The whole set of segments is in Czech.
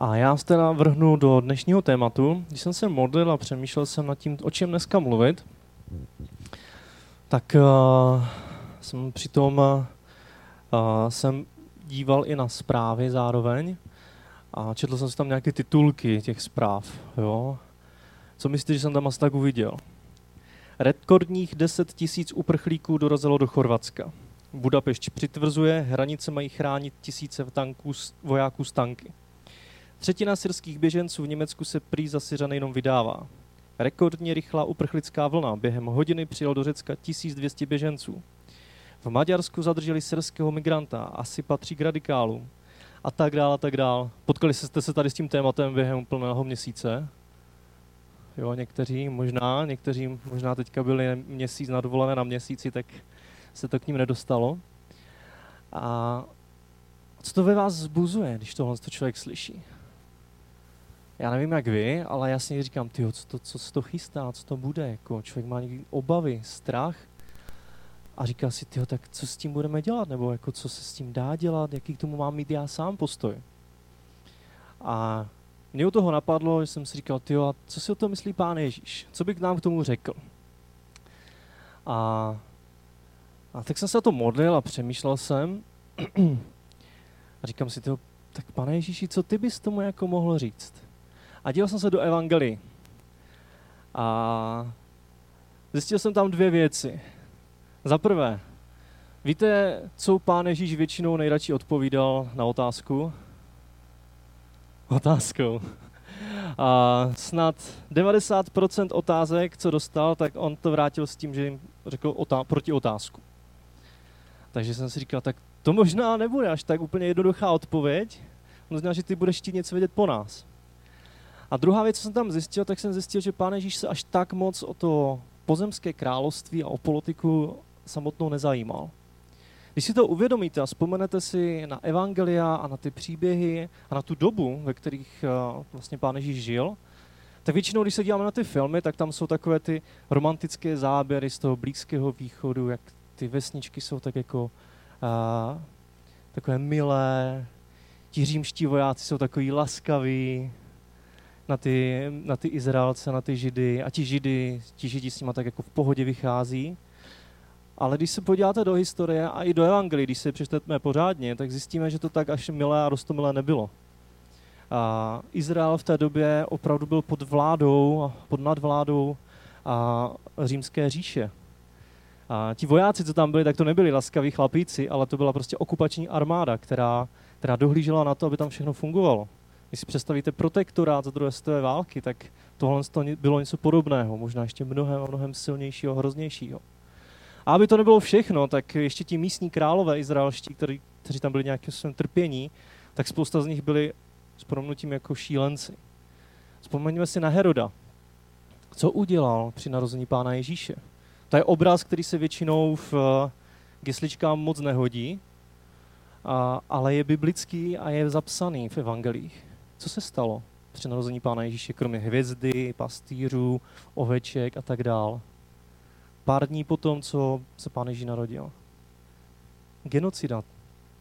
A já se teda vrhnu do dnešního tématu. Když jsem se modlil a přemýšlel jsem nad tím, o čem dneska mluvit, tak uh, jsem přitom uh, jsem díval i na zprávy zároveň a četl jsem si tam nějaké titulky těch zpráv. Jo? Co myslíte, že jsem tam asi tak uviděl? Rekordních 10 tisíc uprchlíků dorazilo do Chorvatska. Budapešť přitvrzuje, hranice mají chránit tisíce tanků, vojáků z tanky. Třetina syrských běženců v Německu se prý za Syřany jenom vydává. Rekordně rychlá uprchlická vlna. Během hodiny přijel do Řecka 1200 běženců. V Maďarsku zadrželi syrského migranta, asi patří k radikálům. A tak dál, a tak dál. Potkali jste se tady s tím tématem během plného měsíce? Jo, někteří možná, někteří možná teďka byli měsíc na dovolené na měsíci, tak se to k ním nedostalo. A co to ve vás zbuzuje, když tohle to člověk slyší? Já nevím, jak vy, ale já si říkám, tyjo, co, to, co se to chystá, co to bude, jako člověk má někdy obavy, strach a říká si, tyjo, tak co s tím budeme dělat, nebo jako co se s tím dá dělat, jaký k tomu mám mít já sám postoj. A mě u toho napadlo, že jsem si říkal, tyjo, a co si o tom myslí pán Ježíš? Co by k nám k tomu řekl? A, a tak jsem se to modlil a přemýšlel jsem a říkám si, tyjo, tak pane Ježíši, co ty bys tomu jako mohl říct? A díval jsem se do Evangelii. A zjistil jsem tam dvě věci. Za prvé, víte, co pán Ježíš většinou nejradši odpovídal na otázku? Otázkou. A snad 90% otázek, co dostal, tak on to vrátil s tím, že jim řekl otá- proti otázku. Takže jsem si říkal, tak to možná nebude až tak úplně jednoduchá odpověď. On znamená, že ty budeš chtít něco vědět po nás. A druhá věc, co jsem tam zjistil, tak jsem zjistil, že pán Ježíš se až tak moc o to pozemské království a o politiku samotnou nezajímal. Když si to uvědomíte a vzpomenete si na evangelia a na ty příběhy a na tu dobu, ve kterých uh, vlastně pán Ježíš žil, tak většinou, když se díváme na ty filmy, tak tam jsou takové ty romantické záběry z toho Blízkého východu, jak ty vesničky jsou tak jako uh, takové milé, ti římští vojáci jsou takový laskaví, na ty, na ty Izraelce, na ty Židy a ti Židy, ti Židi s nimi tak jako v pohodě vychází. Ale když se podíváte do historie a i do Evangelii, když se přečteme pořádně, tak zjistíme, že to tak až milé a rostomilé nebylo. A Izrael v té době opravdu byl pod vládou, pod nadvládou a římské říše. A ti vojáci, co tam byli, tak to nebyli laskaví chlapíci, ale to byla prostě okupační armáda, která, která dohlížela na to, aby tam všechno fungovalo. Když si představíte protektorát za druhé světové války, tak tohle bylo něco podobného, možná ještě mnohem mnohem silnějšího, hroznějšího. A aby to nebylo všechno, tak ještě ti místní králové izraelští, kteří, kteří tam byli nějakým svém trpění, tak spousta z nich byli s promnutím jako šílenci. Vzpomeňme si na Heroda. Co udělal při narození pána Ježíše? To je obraz, který se většinou v eh, gesličkám moc nehodí, a, ale je biblický a je zapsaný v evangelích. Co se stalo při narození Pána Ježíše, kromě hvězdy, pastýřů, oveček a tak dál? Pár dní potom, co se Pán Ježíš narodil. Genocida.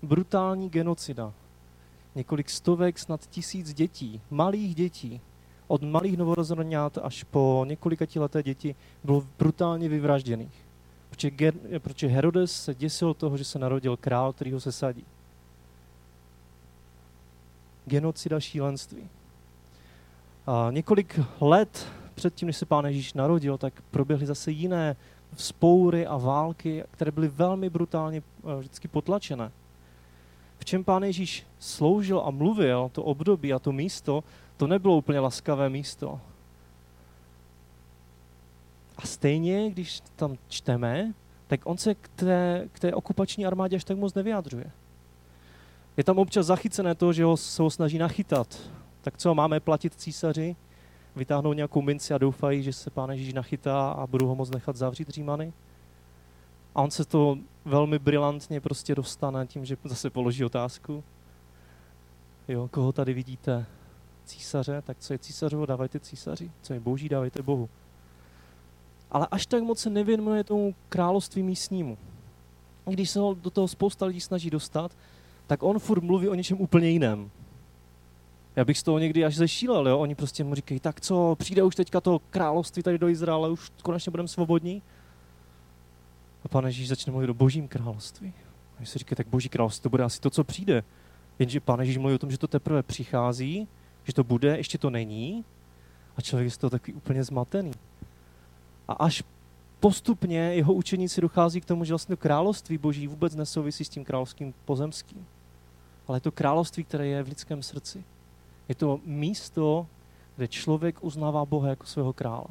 Brutální genocida. Několik stovek, snad tisíc dětí, malých dětí, od malých novorozenňat až po několika leté děti, bylo brutálně vyvražděných. Protože Herodes se děsil toho, že se narodil král, který ho se sadí genocida šílenství. A několik let předtím, než se pán Ježíš narodil, tak proběhly zase jiné vzpoury a války, které byly velmi brutálně eh, vždycky potlačené. V čem pán Ježíš sloužil a mluvil, to období a to místo, to nebylo úplně laskavé místo. A stejně, když tam čteme, tak on se k té, k té okupační armádě až tak moc nevyjadřuje. Je tam občas zachycené to, že ho, se ho snaží nachytat. Tak co, máme platit císaři, vytáhnou nějakou minci a doufají, že se pán Ježíš nachytá a budou ho moc nechat zavřít římany? A on se to velmi brilantně prostě dostane tím, že zase položí otázku. Jo, koho tady vidíte? Císaře? Tak co je císařovo, dávajte císaři. Co je boží, dávajte Bohu. Ale až tak moc se nevěnuje tomu království místnímu. Když se ho do toho spousta lidí snaží dostat, tak on furt mluví o něčem úplně jiném. Já bych z toho někdy až zešílel, jo? Oni prostě mu říkají, tak co, přijde už teďka to království tady do Izraele, už konečně budeme svobodní. A pane Ježíš začne mluvit o božím království. A si říká, tak boží království to bude asi to, co přijde. Jenže pane Ježíš mluví o tom, že to teprve přichází, že to bude, ještě to není. A člověk je z toho takový úplně zmatený. A až postupně jeho učeníci dochází k tomu, že vlastně království boží vůbec nesouvisí s tím královským pozemským. Ale je to království, které je v lidském srdci. Je to místo, kde člověk uznává Boha jako svého krále.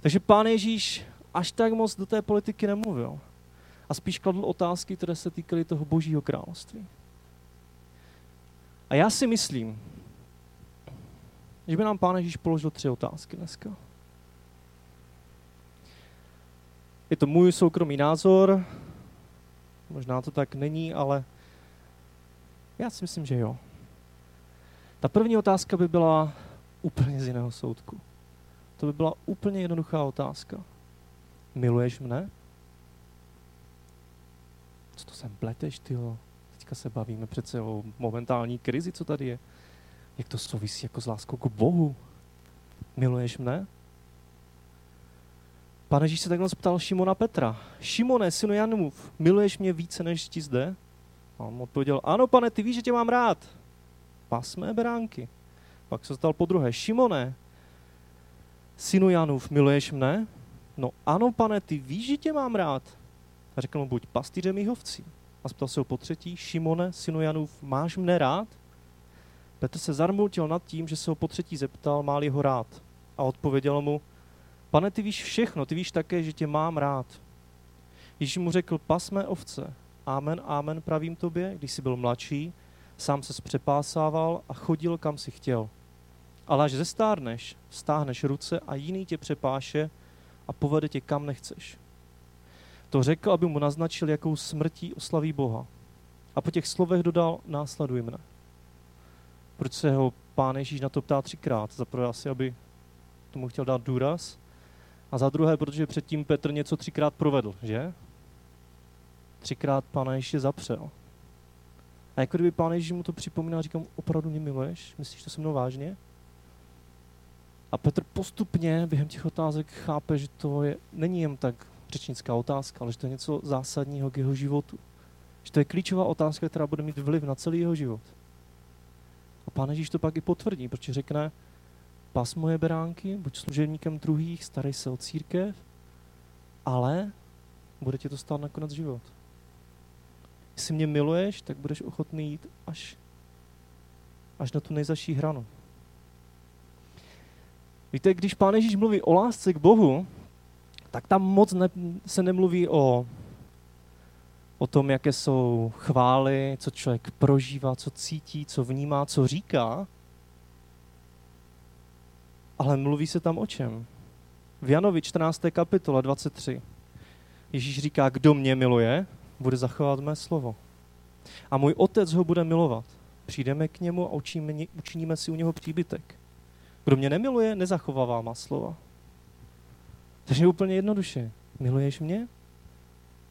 Takže pán Ježíš až tak moc do té politiky nemluvil. A spíš kladl otázky, které se týkaly toho božího království. A já si myslím, že by nám pán Ježíš položil tři otázky dneska. Je to můj soukromý názor, možná to tak není, ale já si myslím, že jo. Ta první otázka by byla úplně z jiného soudku. To by byla úplně jednoduchá otázka. Miluješ mne? Co to sem pleteš, tyho? Teďka se bavíme přece o momentální krizi, co tady je. Jak to souvisí jako s láskou k Bohu? Miluješ mne? Pane Ježíš se takhle ptal Šimona Petra. Šimone, synu Janův, miluješ mě více než ti zde? A on odpověděl, ano pane, ty víš, že tě mám rád. Pas mé beránky. Pak se stal po druhé. Šimone, synu Janův, miluješ mne? No ano, pane, ty víš, že tě mám rád. A řekl mu, buď pastýřem mých ovcí. A zeptal se ho po třetí, Šimone, synu Janův, máš mne rád? Petr se zarmultil nad tím, že se ho po třetí zeptal, má ho rád. A odpověděl mu, pane, ty víš všechno, ty víš také, že tě mám rád. Ježíš mu řekl, pas mé ovce. Amen, amen, pravím tobě, když jsi byl mladší, sám se přepásával a chodil, kam si chtěl. Ale až zestárneš, stáhneš ruce a jiný tě přepáše a povede tě kam nechceš. To řekl, aby mu naznačil, jakou smrtí oslaví Boha. A po těch slovech dodal, následuj mne. Proč se ho pán Ježíš na to ptá třikrát? Za prvé asi, aby tomu chtěl dát důraz. A za druhé, protože předtím Petr něco třikrát provedl, že? Třikrát pána Ježíše zapřel. A jako kdyby pán Ježíš mu to připomíná, říkám, opravdu mě miluješ? Myslíš to se mnou vážně? A Petr postupně během těch otázek chápe, že to je, není jen tak řečnická otázka, ale že to je něco zásadního k jeho životu. Že to je klíčová otázka, která bude mít vliv na celý jeho život. A pán Ježíš to pak i potvrdí, protože řekne, pas moje beránky, buď služebníkem druhých, starej se o církev, ale bude ti to stát nakonec život. Jestli mě miluješ, tak budeš ochotný jít až, až na tu nejzaší hranu. Víte, když Pán Ježíš mluví o lásce k Bohu, tak tam moc ne, se nemluví o, o tom, jaké jsou chvály, co člověk prožívá, co cítí, co vnímá, co říká, ale mluví se tam o čem? V Janovi 14. kapitole 23 Ježíš říká, kdo mě miluje, bude zachovat mé slovo. A můj otec ho bude milovat. Přijdeme k němu a učíme, učiníme si u něho příbytek. Kdo mě nemiluje, nezachovává má slova. Takže úplně jednoduše. Miluješ mě?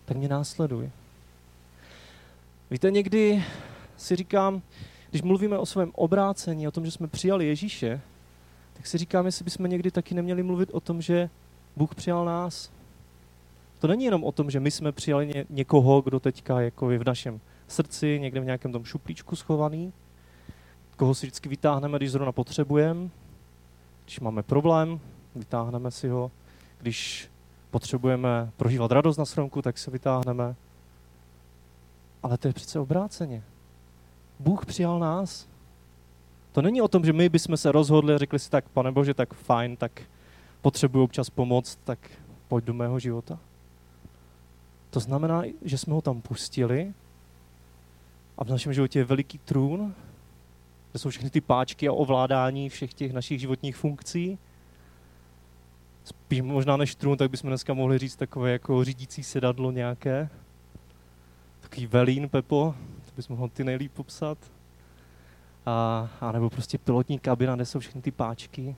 Tak mě následuj. Víte, někdy si říkám, když mluvíme o svém obrácení, o tom, že jsme přijali Ježíše, tak si říkám, jestli bychom někdy taky neměli mluvit o tom, že Bůh přijal nás. To není jenom o tom, že my jsme přijali ně, někoho, kdo teďka jako je v našem srdci, někde v nějakém tom šuplíčku schovaný, koho si vždycky vytáhneme, když zrovna potřebujeme, když máme problém, vytáhneme si ho, když potřebujeme prožívat radost na stromku, tak se vytáhneme. Ale to je přece obráceně. Bůh přijal nás. To není o tom, že my bychom se rozhodli a řekli si tak, pane Bože, tak fajn, tak potřebuji občas pomoct, tak pojď do mého života. To znamená, že jsme ho tam pustili a v našem životě je veliký trůn, kde jsou všechny ty páčky a ovládání všech těch našich životních funkcí. Spíš možná než trůn, tak bychom dneska mohli říct takové jako řídící sedadlo nějaké. Takový velín, Pepo, to bychom mohli ty nejlíp popsat. A, a nebo prostě pilotní kabina, kde jsou všechny ty páčky.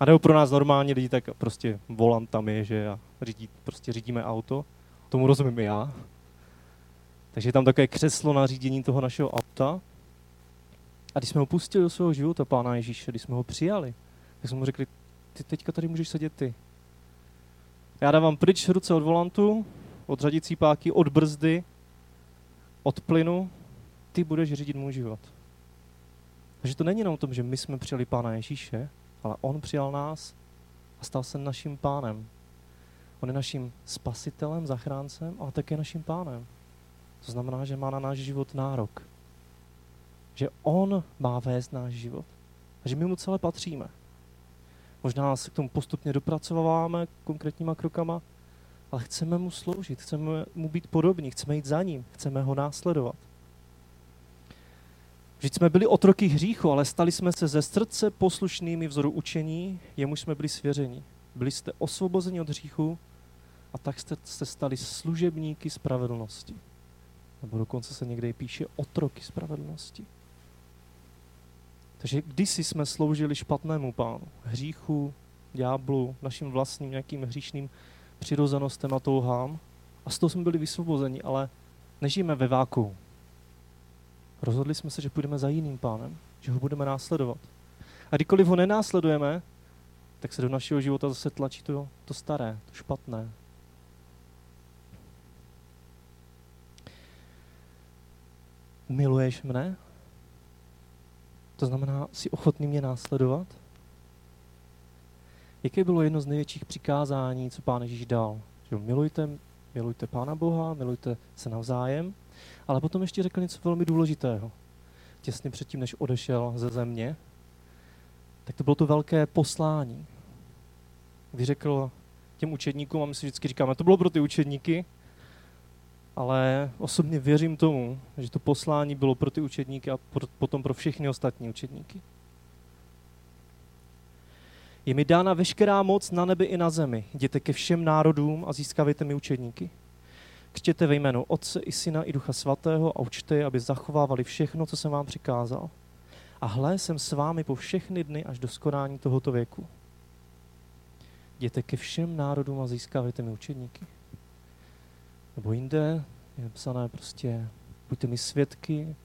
A nebo pro nás normální lidi, tak prostě volant tam je, že a řídí, prostě řídíme auto. Tomu rozumím já. Takže je tam takové křeslo na řízení toho našeho auta. A když jsme ho pustili do svého života, Pána Ježíše, když jsme ho přijali, tak jsme mu řekli, ty teďka tady můžeš sedět ty. Já dávám pryč ruce od volantu, od řadicí páky, od brzdy, od plynu, ty budeš řídit můj život. Takže to není jenom o tom, že my jsme přijali Pána Ježíše, ale On přijal nás a stal se naším pánem. On je naším spasitelem, zachráncem, ale také naším pánem. To znamená, že má na náš život nárok. Že On má vést náš život. A že my mu celé patříme. Možná se k tomu postupně dopracováváme konkrétníma krokama, ale chceme mu sloužit, chceme mu být podobní, chceme jít za ním, chceme ho následovat. Vždyť jsme byli otroky hříchu, ale stali jsme se ze srdce poslušnými vzoru učení, jemu jsme byli svěřeni. Byli jste osvobozeni od hříchu a tak jste se stali služebníky spravedlnosti. Nebo dokonce se někde píše otroky spravedlnosti. Takže kdysi jsme sloužili špatnému pánu, hříchu, ďáblu, našim vlastním nějakým hříšným přirozenostem a touhám a z toho jsme byli vysvobozeni, ale nežijeme ve váku. Rozhodli jsme se, že půjdeme za jiným pánem, že ho budeme následovat. A kdykoliv ho nenásledujeme, tak se do našeho života zase tlačí to, to staré, to špatné. Miluješ mne? To znamená, jsi ochotný mě následovat? Jaké bylo jedno z největších přikázání, co Pán Ježíš dal? Že milujte, milujte Pána Boha, milujte se navzájem, ale potom ještě řekl něco velmi důležitého. Těsně předtím, než odešel ze země, tak to bylo to velké poslání. Kdy řekl těm učedníkům, a my si vždycky říkáme, to bylo pro ty učedníky, ale osobně věřím tomu, že to poslání bylo pro ty učedníky a pro, potom pro všechny ostatní učedníky. Je mi dána veškerá moc na nebi i na zemi. Jděte ke všem národům a získávejte mi učedníky. Křtěte ve jménu Otce i Syna i Ducha Svatého a učte je, aby zachovávali všechno, co jsem vám přikázal. A hle, jsem s vámi po všechny dny až do skonání tohoto věku. Jděte ke všem národům a získávejte mi učedníky. Nebo jinde je psané prostě, buďte mi svědky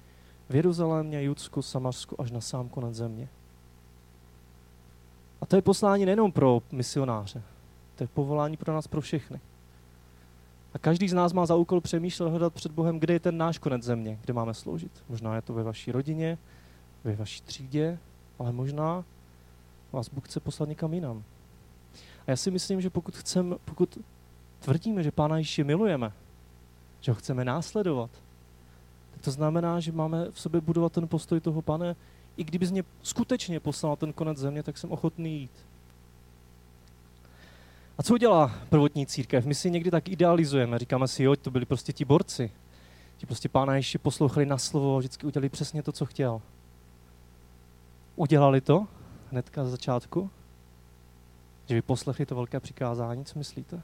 v Jeruzalémě, Judsku, Samarsku až na sám konec země. A to je poslání nejenom pro misionáře, to je povolání pro nás, pro všechny. A každý z nás má za úkol přemýšlet, hledat před Bohem, kde je ten náš konec země, kde máme sloužit. Možná je to ve vaší rodině, ve vaší třídě, ale možná vás Bůh chce poslat někam jinam. A já si myslím, že pokud chceme, pokud tvrdíme, že Pána Ježíše milujeme, že ho chceme následovat, tak to znamená, že máme v sobě budovat ten postoj toho, pane, i kdyby z mě skutečně poslal ten konec země, tak jsem ochotný jít. A co udělá prvotní církev? My si někdy tak idealizujeme, říkáme si, jo, to byli prostě ti borci. Ti prostě pána ještě poslouchali na slovo, vždycky udělali přesně to, co chtěl. Udělali to hnedka z začátku? Že vy poslechli to velké přikázání, co myslíte?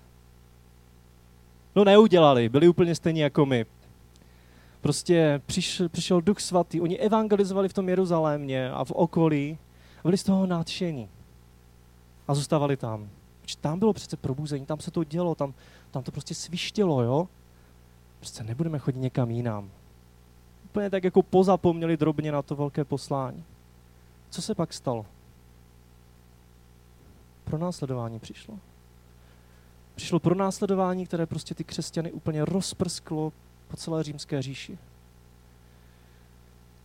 No neudělali, byli úplně stejní jako my. Prostě přišel, přišel duch svatý, oni evangelizovali v tom Jeruzalémě a v okolí a byli z toho nadšení. A zůstávali tam. Tam bylo přece probuzení, tam se to dělo, tam, tam to prostě svištělo, jo? Prostě nebudeme chodit někam jinam. Úplně tak jako pozapomněli drobně na to velké poslání. Co se pak stalo? Pro následování přišlo. Přišlo pro následování, které prostě ty křesťany úplně rozprsklo po celé římské říši.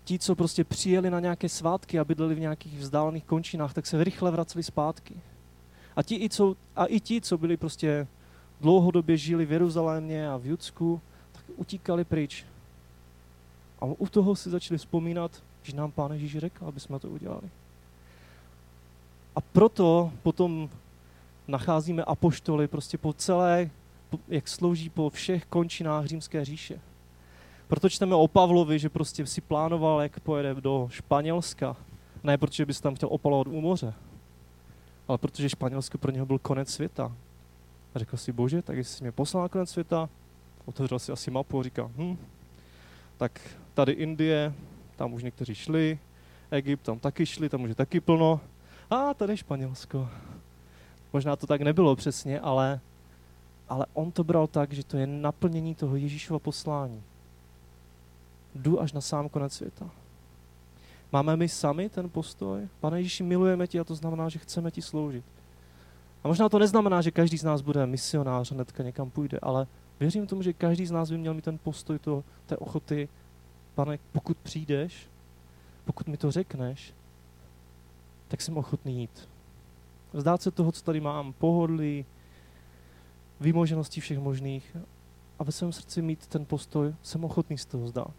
Ti, co prostě přijeli na nějaké svátky a bydleli v nějakých vzdálených končinách, tak se rychle vraceli zpátky. A, ti, i, co, a i ti, co byli prostě dlouhodobě žili v Jeruzalémě a v Judsku, tak utíkali pryč. A u toho si začali vzpomínat, že nám Pán Ježíš řekl, aby jsme to udělali. A proto potom nacházíme apoštoly prostě po celé, jak slouží po všech končinách římské říše. Proto čteme o Pavlovi, že prostě si plánoval, jak pojede do Španělska. Ne protože by se tam chtěl opalovat u moře, ale protože Španělsko pro něho byl konec světa. A řekl si, bože, tak jestli mě poslal na konec světa, otevřel si asi mapu a říkal, hm, tak tady Indie, tam už někteří šli, Egypt, tam taky šli, tam už je taky plno, a tady Španělsko. Možná to tak nebylo přesně, ale, ale on to bral tak, že to je naplnění toho Ježíšova poslání. Jdu až na sám konec světa. Máme my sami ten postoj? Pane Ježíši, milujeme tě a to znamená, že chceme ti sloužit. A možná to neznamená, že každý z nás bude misionář hnedka někam půjde, ale věřím tomu, že každý z nás by měl mít ten postoj to, té ochoty, pane, pokud přijdeš, pokud mi to řekneš, tak jsem ochotný jít. Vzdát se toho, co tady mám, pohodlí, výmožeností všech možných a ve svém srdci mít ten postoj, jsem ochotný z toho zdát.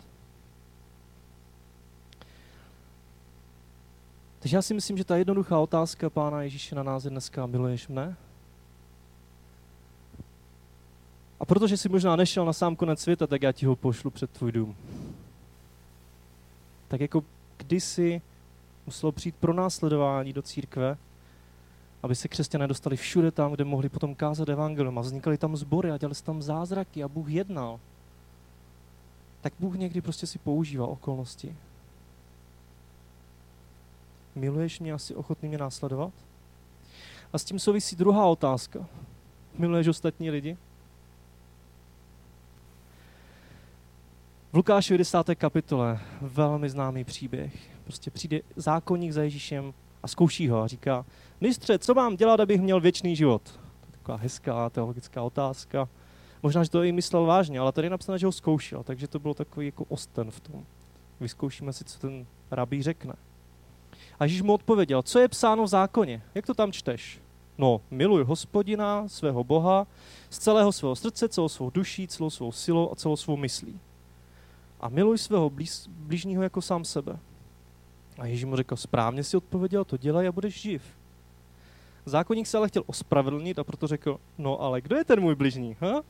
Takže já si myslím, že ta jednoduchá otázka Pána Ježíše na nás je dneska, miluješ mne? A protože jsi možná nešel na sám konec světa, tak já ti ho pošlu před tvůj dům. Tak jako kdysi muselo přijít pro následování do církve, aby se křesťané dostali všude tam, kde mohli potom kázat evangelium a vznikaly tam sbory a dělali se tam zázraky a Bůh jednal. Tak Bůh někdy prostě si používá okolnosti. Miluješ mě asi ochotný mě následovat? A s tím souvisí druhá otázka. Miluješ ostatní lidi? V Lukáši 10. kapitole velmi známý příběh. Prostě přijde zákonník za Ježíšem a zkouší ho a říká, mistře, co mám dělat, abych měl věčný život? Taková hezká teologická otázka. Možná, že to i myslel vážně, ale tady je napsané, že ho zkoušel, takže to bylo takový jako osten v tom. Vyzkoušíme si, co ten rabí řekne. A Ježíš mu odpověděl, co je psáno v zákoně? Jak to tam čteš? No, miluj hospodina, svého Boha, z celého svého srdce, celou svou duší, celou svou silou a celou svou myslí. A miluj svého blíž, blížního jako sám sebe. A Ježíš mu řekl, správně si odpověděl, to dělej a budeš živ. Zákonník se ale chtěl ospravedlnit a proto řekl, no ale kdo je ten můj bližní? Ha?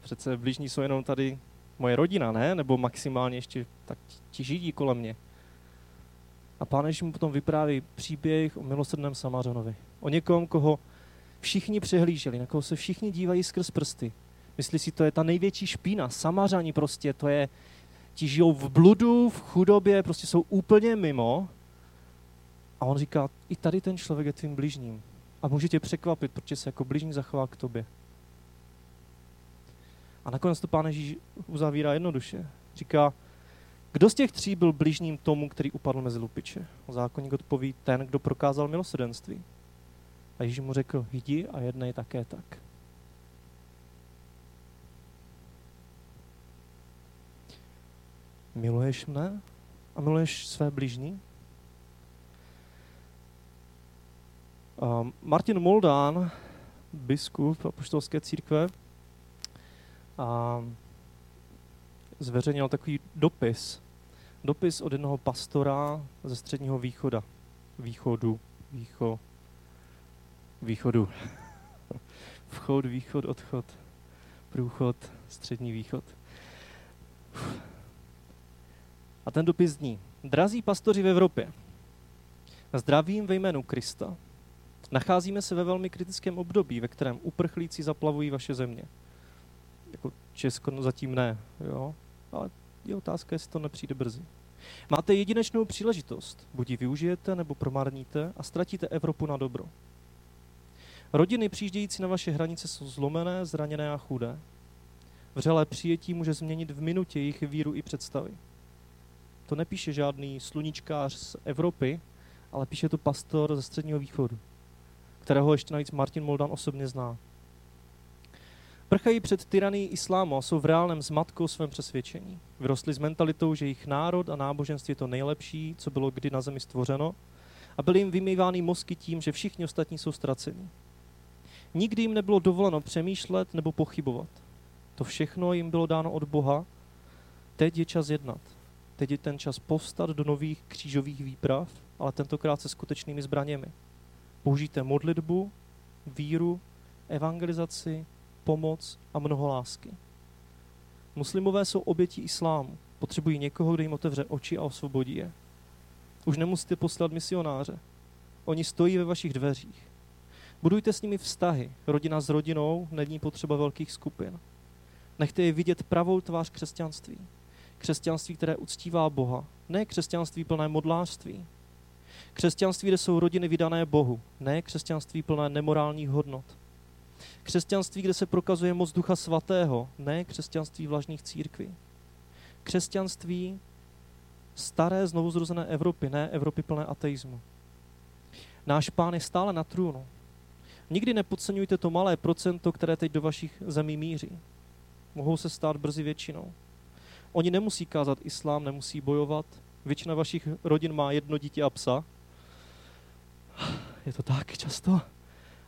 Přece bližní jsou jenom tady moje rodina, ne? Nebo maximálně ještě tak ti židí kolem mě. A pán Ježíš mu potom vypráví příběh o milosrdném Samařanovi. O někom, koho všichni přehlíželi, na koho se všichni dívají skrz prsty. Myslí si, to je ta největší špína. Samařani prostě, to je, ti žijou v bludu, v chudobě, prostě jsou úplně mimo. A on říká, i tady ten člověk je tvým blížním. A může tě překvapit, protože se jako blížní zachová k tobě. A nakonec to pán Ježíš uzavírá jednoduše. Říká, kdo z těch tří byl blížním tomu, který upadl mezi lupiče? Zákonník odpoví ten, kdo prokázal milosrdenství. A Ježíš mu řekl, jdi a jednej také tak. Miluješ mne a miluješ své blížní? Martin Moldán, biskup apoštolské církve, zveřejnil takový dopis dopis od jednoho pastora ze středního východa. Východu. Výcho, východu. Vchod, východ, odchod. Průchod, střední východ. A ten dopis zní. Drazí pastoři v Evropě, zdravím ve jménu Krista. Nacházíme se ve velmi kritickém období, ve kterém uprchlíci zaplavují vaše země. Jako Česko zatím ne, jo? ale je otázka, jestli to nepřijde brzy. Máte jedinečnou příležitost, buď ji využijete, nebo promarníte a ztratíte Evropu na dobro. Rodiny přijíždějící na vaše hranice jsou zlomené, zraněné a chudé. Vřelé přijetí může změnit v minutě jejich víru i představy. To nepíše žádný sluníčkář z Evropy, ale píše to pastor ze Středního východu, kterého ještě navíc Martin Moldan osobně zná. Prchají před tyraní islámu a jsou v reálném zmatku o svém přesvědčení. Vyrostli s mentalitou, že jejich národ a náboženství je to nejlepší, co bylo kdy na zemi stvořeno a byly jim vymývány mozky tím, že všichni ostatní jsou ztraceni. Nikdy jim nebylo dovoleno přemýšlet nebo pochybovat. To všechno jim bylo dáno od Boha. Teď je čas jednat. Teď je ten čas povstat do nových křížových výprav, ale tentokrát se skutečnými zbraněmi. Použijte modlitbu, víru, evangelizaci, pomoc a mnoho lásky. Muslimové jsou obětí islámu. Potřebují někoho, kdo jim otevře oči a osvobodí je. Už nemusíte poslat misionáře. Oni stojí ve vašich dveřích. Budujte s nimi vztahy. Rodina s rodinou není potřeba velkých skupin. Nechte je vidět pravou tvář křesťanství. Křesťanství, které uctívá Boha. Ne křesťanství plné modlářství. Křesťanství, kde jsou rodiny vydané Bohu. Ne křesťanství plné nemorálních hodnot. Křesťanství, kde se prokazuje moc Ducha Svatého, ne křesťanství vlažných církví. Křesťanství, staré znovuzrozené Evropy, ne Evropy plné ateismu. Náš pán je stále na trůnu. Nikdy nepodceňujte to malé procento, které teď do vašich zemí míří. Mohou se stát brzy většinou. Oni nemusí kázat islám, nemusí bojovat. Většina vašich rodin má jedno dítě a psa. Je to tak často,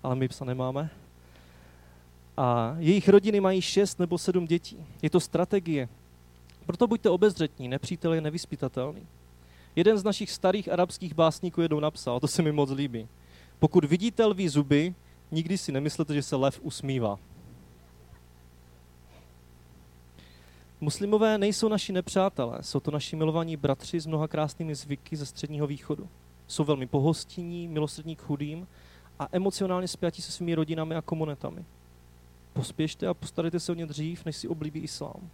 ale my psa nemáme. A jejich rodiny mají šest nebo sedm dětí. Je to strategie. Proto buďte obezřetní, nepřítel je nevyspytatelný. Jeden z našich starých arabských básníků jednou napsal, to se mi moc líbí. Pokud vidíte lví zuby, nikdy si nemyslete, že se lev usmívá. Muslimové nejsou naši nepřátelé, jsou to naši milovaní bratři s mnoha krásnými zvyky ze středního východu. Jsou velmi pohostinní, milosrdní k chudým a emocionálně spjatí se svými rodinami a komunitami. Pospěšte a postarejte se o ně dřív, než si oblíbí islám.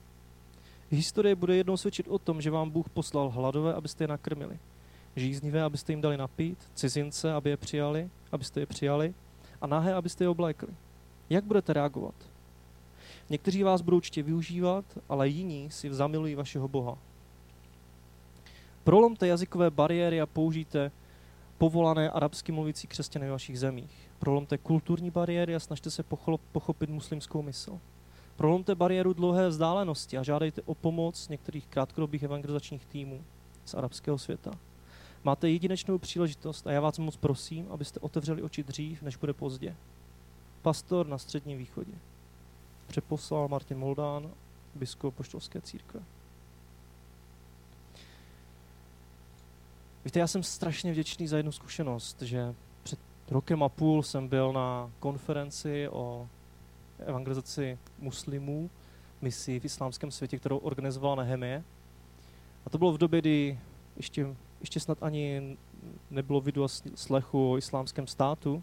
Historie bude jednou svědčit o tom, že vám Bůh poslal hladové, abyste je nakrmili. Žíznivé, abyste jim dali napít, cizince, aby je přijali, abyste je přijali a nahé, abyste je oblékli. Jak budete reagovat? Někteří vás budou určitě využívat, ale jiní si zamilují vašeho Boha. Prolomte jazykové bariéry a použijte povolané arabsky mluvící křesťany v vašich zemích. Prolomte kulturní bariéry a snažte se pochopit muslimskou mysl. Prolomte bariéru dlouhé vzdálenosti a žádejte o pomoc některých krátkodobých evangelizačních týmů z arabského světa. Máte jedinečnou příležitost a já vás moc prosím, abyste otevřeli oči dřív, než bude pozdě. Pastor na Středním východě. Přeposlal Martin Moldán, biskup poštolské církve. Víte, já jsem strašně vděčný za jednu zkušenost, že před rokem a půl jsem byl na konferenci o evangelizaci muslimů, misi v islámském světě, kterou organizovala Nehemie. A to bylo v době, kdy ještě, ještě snad ani nebylo vidu a slechu o islámském státu,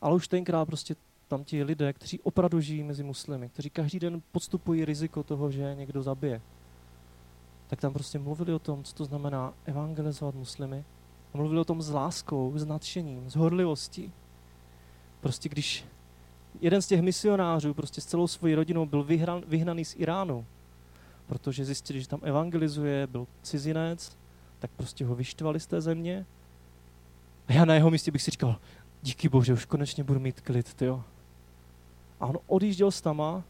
ale už tenkrát prostě tam ti lidé, kteří opravdu žijí mezi muslimy, kteří každý den podstupují riziko toho, že někdo zabije, tak tam prostě mluvili o tom, co to znamená evangelizovat muslimy. A mluvili o tom s láskou, s nadšením, s horlivostí. Prostě když jeden z těch misionářů prostě s celou svojí rodinou byl vyhran, vyhnaný z Iránu, protože zjistili, že tam evangelizuje, byl cizinec, tak prostě ho vyštvali z té země. A já na jeho místě bych si říkal, díky bože, už konečně budu mít klid, tyjo. A on odjížděl s tama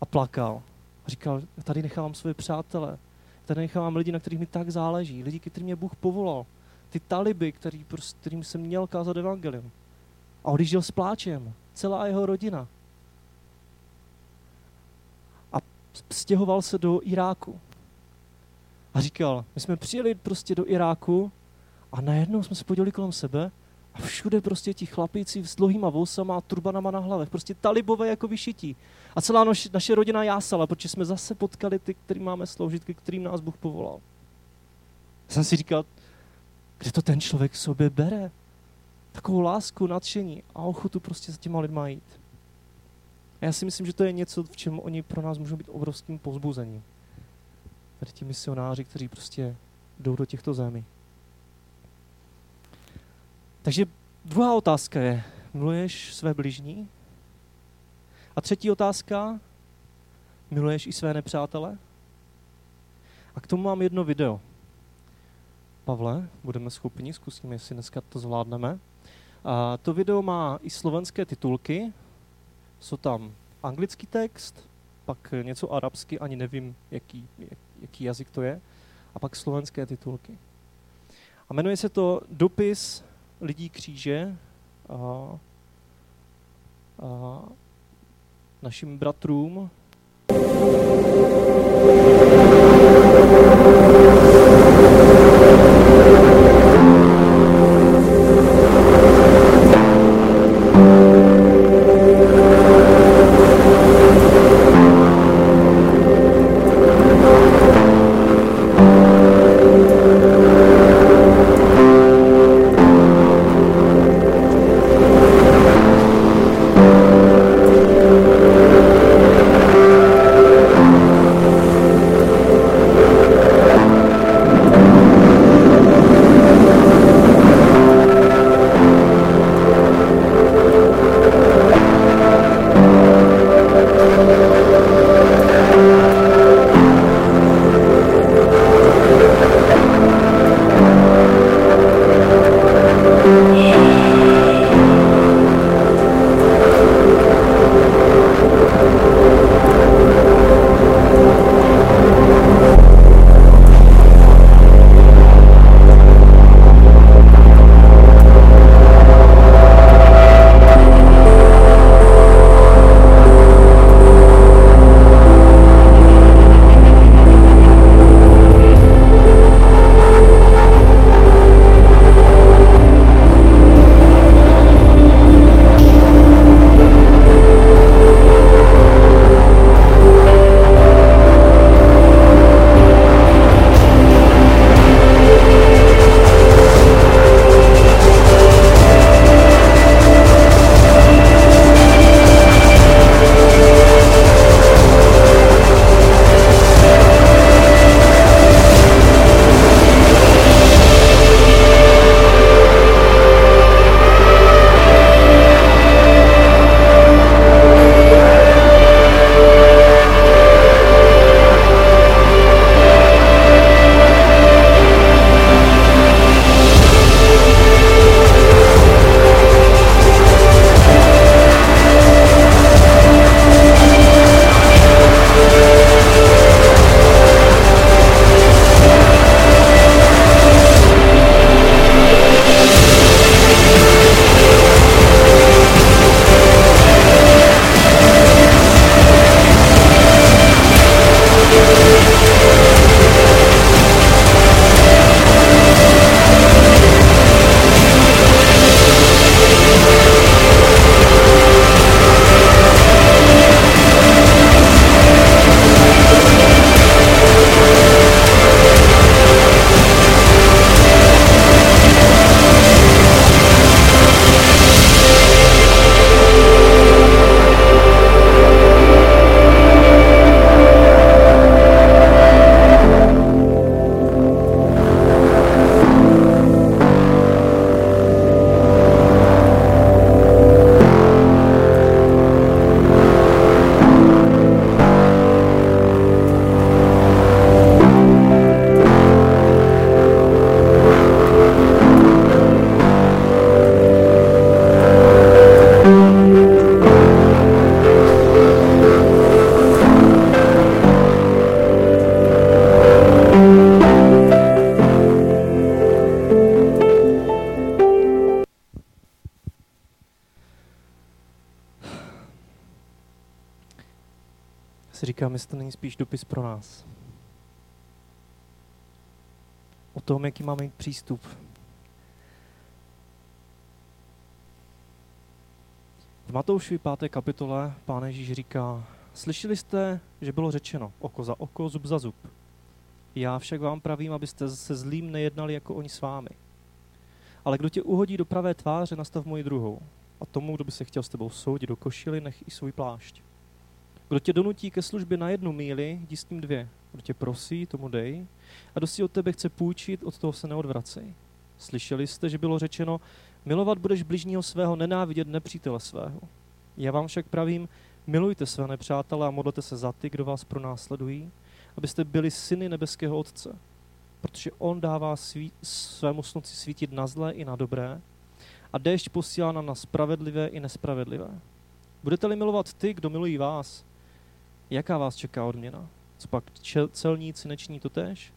a plakal. A říkal, tady nechávám své přátele, tady nechávám lidi, na kterých mi tak záleží, lidi, kterým mě Bůh povolal, ty taliby, který, prostě, kterým jsem měl kázat evangelium. A odjížděl s pláčem celá jeho rodina. A stěhoval se do Iráku. A říkal, my jsme přijeli prostě do Iráku a najednou jsme se podívali kolem sebe a všude prostě ti chlapíci s dlouhýma vousama a turbanama na hlavech, prostě talibové jako vyšití. A celá naš, naše rodina jásala, protože jsme zase potkali ty, který máme sloužit, k kterým nás Bůh povolal. Jsem si říkal, kde to ten člověk v sobě bere? takovou lásku, nadšení a ochotu prostě s těma lidma jít. A já si myslím, že to je něco, v čem oni pro nás můžou být obrovským pozbuzením. Tady ti misionáři, kteří prostě jdou do těchto zemí. Takže druhá otázka je, miluješ své bližní? A třetí otázka, miluješ i své nepřátele? A k tomu mám jedno video. Pavle, budeme schopni, zkusíme, jestli dneska to zvládneme. A to video má i slovenské titulky, jsou tam anglický text, pak něco arabsky, ani nevím, jaký, jaký jazyk to je, a pak slovenské titulky. A jmenuje se to Dopis lidí kříže a, a našim bratrům. Si říkám, jestli to není spíš dopis pro nás. O tom, jaký máme mít přístup. V Matoušovi 5. kapitole pán Ježíš říká, slyšeli jste, že bylo řečeno oko za oko, zub za zub. Já však vám pravím, abyste se zlým nejednali jako oni s vámi. Ale kdo tě uhodí do pravé tváře, nastav moji druhou. A tomu, kdo by se chtěl s tebou soudit do košily, nech i svůj plášť. Kdo tě donutí ke službě na jednu míli, jdi s ním dvě. Kdo tě prosí, tomu dej. A kdo si od tebe chce půjčit, od toho se neodvracej. Slyšeli jste, že bylo řečeno, milovat budeš bližního svého, nenávidět nepřítele svého. Já vám však pravím, milujte své nepřátele a modlete se za ty, kdo vás pronásledují, abyste byli syny nebeského Otce. Protože On dává svý, svému slunci svítit na zlé i na dobré a déšť posílá na spravedlivé i nespravedlivé. Budete-li milovat ty, kdo milují vás, jaká vás čeká odměna? Co pak celníci nečiní to též?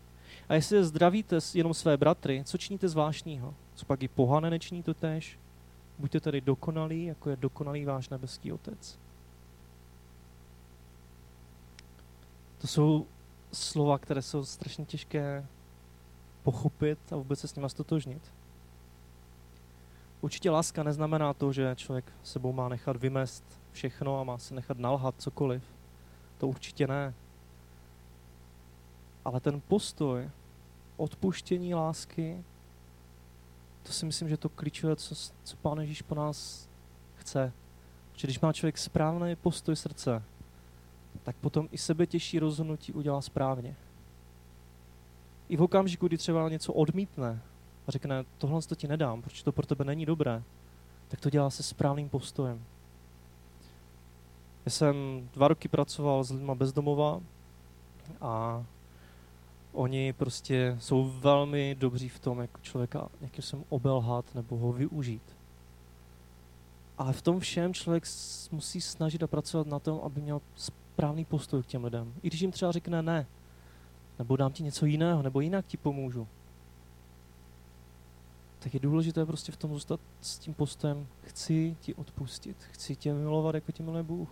A jestli zdravíte jenom své bratry, co činíte zvláštního? Co pak i pohane nečiní to též? Buďte tedy dokonalí, jako je dokonalý váš nebeský Otec. To jsou slova, které jsou strašně těžké pochopit a vůbec se s nimi stotožnit. Určitě láska neznamená to, že člověk sebou má nechat vymést všechno a má se nechat nalhat cokoliv. To určitě ne. Ale ten postoj odpuštění lásky, to si myslím, že to klíčové, co, co Pán Ježíš po nás chce. Že když má člověk správný postoj srdce, tak potom i sebe těžší rozhodnutí udělá správně. I v okamžiku, kdy třeba něco odmítne a řekne, tohle to ti nedám, protože to pro tebe není dobré, tak to dělá se správným postojem. Já jsem dva roky pracoval s lidmi bezdomova a oni prostě jsou velmi dobří v tom, jak člověka nějakým sem obelhat nebo ho využít. Ale v tom všem člověk musí snažit a pracovat na tom, aby měl správný postoj k těm lidem. I když jim třeba řekne ne, nebo dám ti něco jiného, nebo jinak ti pomůžu, tak je důležité prostě v tom zůstat s tím postojem, chci ti odpustit, chci tě milovat, jako tě miluje Bůh.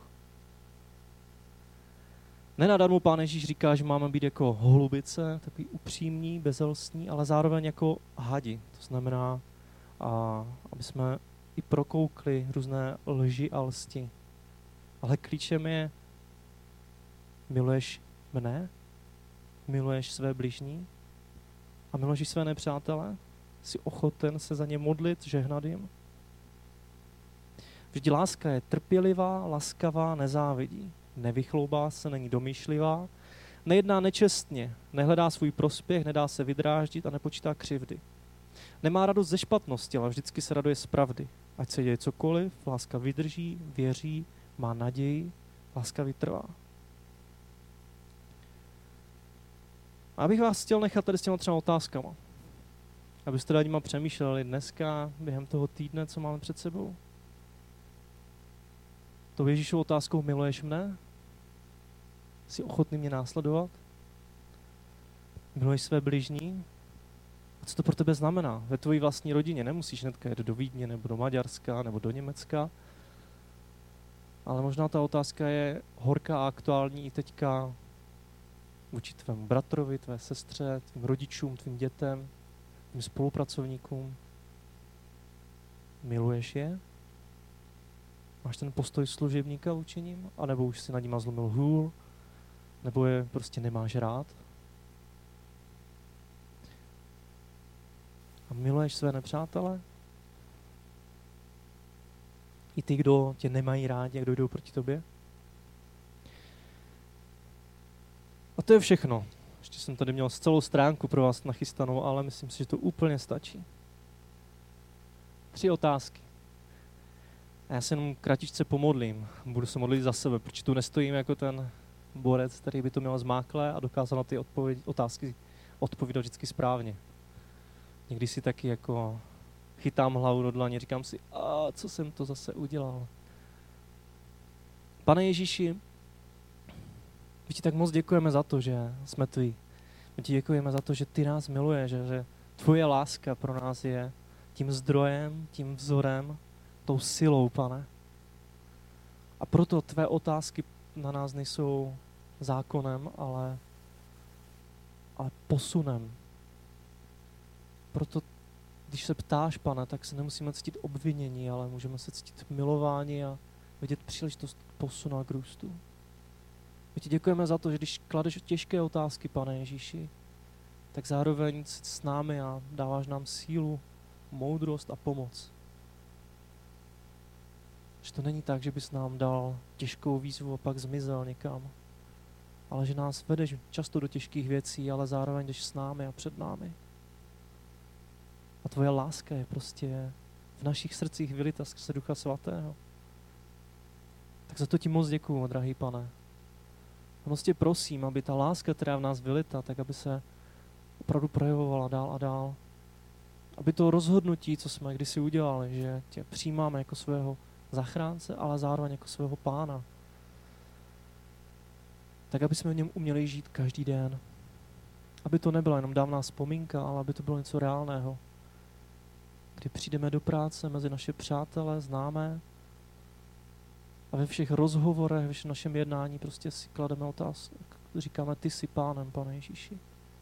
Nenadarmo pán Ježíš říká, že máme být jako holubice, takový upřímní, bezelstní, ale zároveň jako hadi. To znamená, a, aby jsme i prokoukli různé lži a lsti. Ale klíčem je, miluješ mne? Miluješ své bližní? A miluješ své nepřátele? Jsi ochoten se za ně modlit, žehnat jim? Vždyť láska je trpělivá, laskavá, nezávidí nevychloubá se, není domýšlivá, nejedná nečestně, nehledá svůj prospěch, nedá se vydráždit a nepočítá křivdy. Nemá radost ze špatnosti, ale vždycky se raduje z pravdy. Ať se děje cokoliv, láska vydrží, věří, má naději, láska vytrvá. A abych vás chtěl nechat tady s těma třeba otázkama. Abyste nad nima přemýšleli dneska, během toho týdne, co máme před sebou. To Ježíšovou otázkou miluješ mne? Jsi ochotný mě následovat? Miluješ své bližní? A co to pro tebe znamená? Ve tvojí vlastní rodině nemusíš hnedka jít do Vídně nebo do Maďarska nebo do Německa, ale možná ta otázka je horká a aktuální i teďka vůči tvému bratrovi, tvé sestře, tvým rodičům, tvým dětem, tvým spolupracovníkům. Miluješ je? Máš ten postoj služebníka vůči ním? A nebo už si nad nima zlomil hůl? Nebo je prostě nemáš rád? A miluješ své nepřátele? I ty, kdo tě nemají rádi, kdo jdou proti tobě? A to je všechno. Ještě jsem tady měl celou stránku pro vás nachystanou, ale myslím si, že to úplně stačí. Tři otázky. A já se jenom kratičce pomodlím. Budu se modlit za sebe, protože tu nestojím jako ten borec, který by to měl zmáklé a dokázal na ty odpovědi, otázky odpovídat vždycky správně. Někdy si taky jako chytám hlavu do dlaně, říkám si, a co jsem to zase udělal. Pane Ježíši, my ti tak moc děkujeme za to, že jsme tví. My ti děkujeme za to, že ty nás miluješ, že, že tvoje láska pro nás je tím zdrojem, tím vzorem, tou silou, pane. A proto tvé otázky na nás nejsou zákonem, ale, ale posunem. Proto, když se ptáš, pane, tak se nemusíme cítit obvinění, ale můžeme se cítit milováni a vidět příležitost k posunu a k růstu. My ti děkujeme za to, že když kladeš těžké otázky, pane Ježíši, tak zároveň s námi a dáváš nám sílu, moudrost a pomoc. Že to není tak, že bys nám dal těžkou výzvu a pak zmizel někam, ale že nás vedeš často do těžkých věcí, ale zároveň jdeš s námi a před námi. A tvoje láska je prostě v našich srdcích vylita skrze Ducha Svatého. Tak za to ti moc děkuju, drahý pane. A moc tě prosím, aby ta láska, která v nás vylita, tak aby se opravdu projevovala dál a dál. Aby to rozhodnutí, co jsme kdysi udělali, že tě přijímáme jako svého zachránce, ale zároveň jako svého pána, tak aby jsme v něm uměli žít každý den. Aby to nebyla jenom dávná vzpomínka, ale aby to bylo něco reálného. Kdy přijdeme do práce mezi naše přátelé, známé a ve všech rozhovorech, ve všem našem jednání prostě si klademe otázku. Říkáme, ty jsi pánem, pane Ježíši,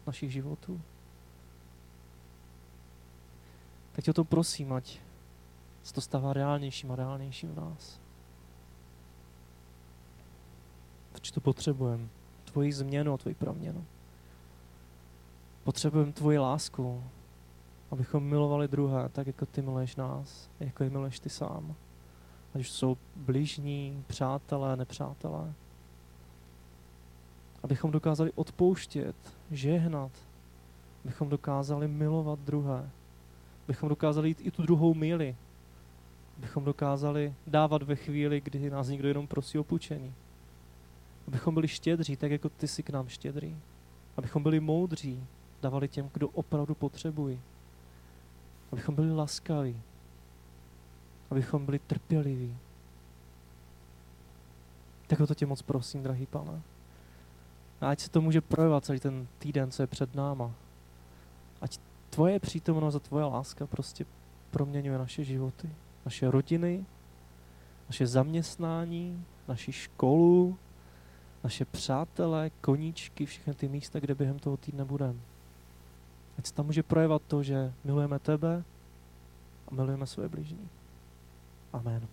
našich životů. Tak tě o to prosím, ať se to stává reálnějším a reálnějším v nás. Protože to potřebujeme. Tvoji změnu a tvoji proměnu. Potřebujeme tvoji lásku, abychom milovali druhé, tak jako ty miluješ nás, jako je miluješ ty sám. Ať už jsou blížní, přátelé, nepřátelé. Abychom dokázali odpouštět, žehnat, abychom dokázali milovat druhé, abychom dokázali jít i tu druhou míli, abychom dokázali dávat ve chvíli, kdy nás někdo jenom prosí o půjčení. Abychom byli štědří, tak jako ty jsi k nám štědrý. Abychom byli moudří, dávali těm, kdo opravdu potřebují. Abychom byli laskaví. Abychom byli trpěliví. Tak o to tě moc prosím, drahý pane. A ať se to může projevovat celý ten týden, co je před náma. Ať tvoje přítomnost a tvoje láska prostě proměňuje naše životy naše rodiny, naše zaměstnání, naši školu, naše přátelé, koníčky, všechny ty místa, kde během toho týdne budeme. Ať se tam může projevat to, že milujeme tebe a milujeme své blížní. Amen.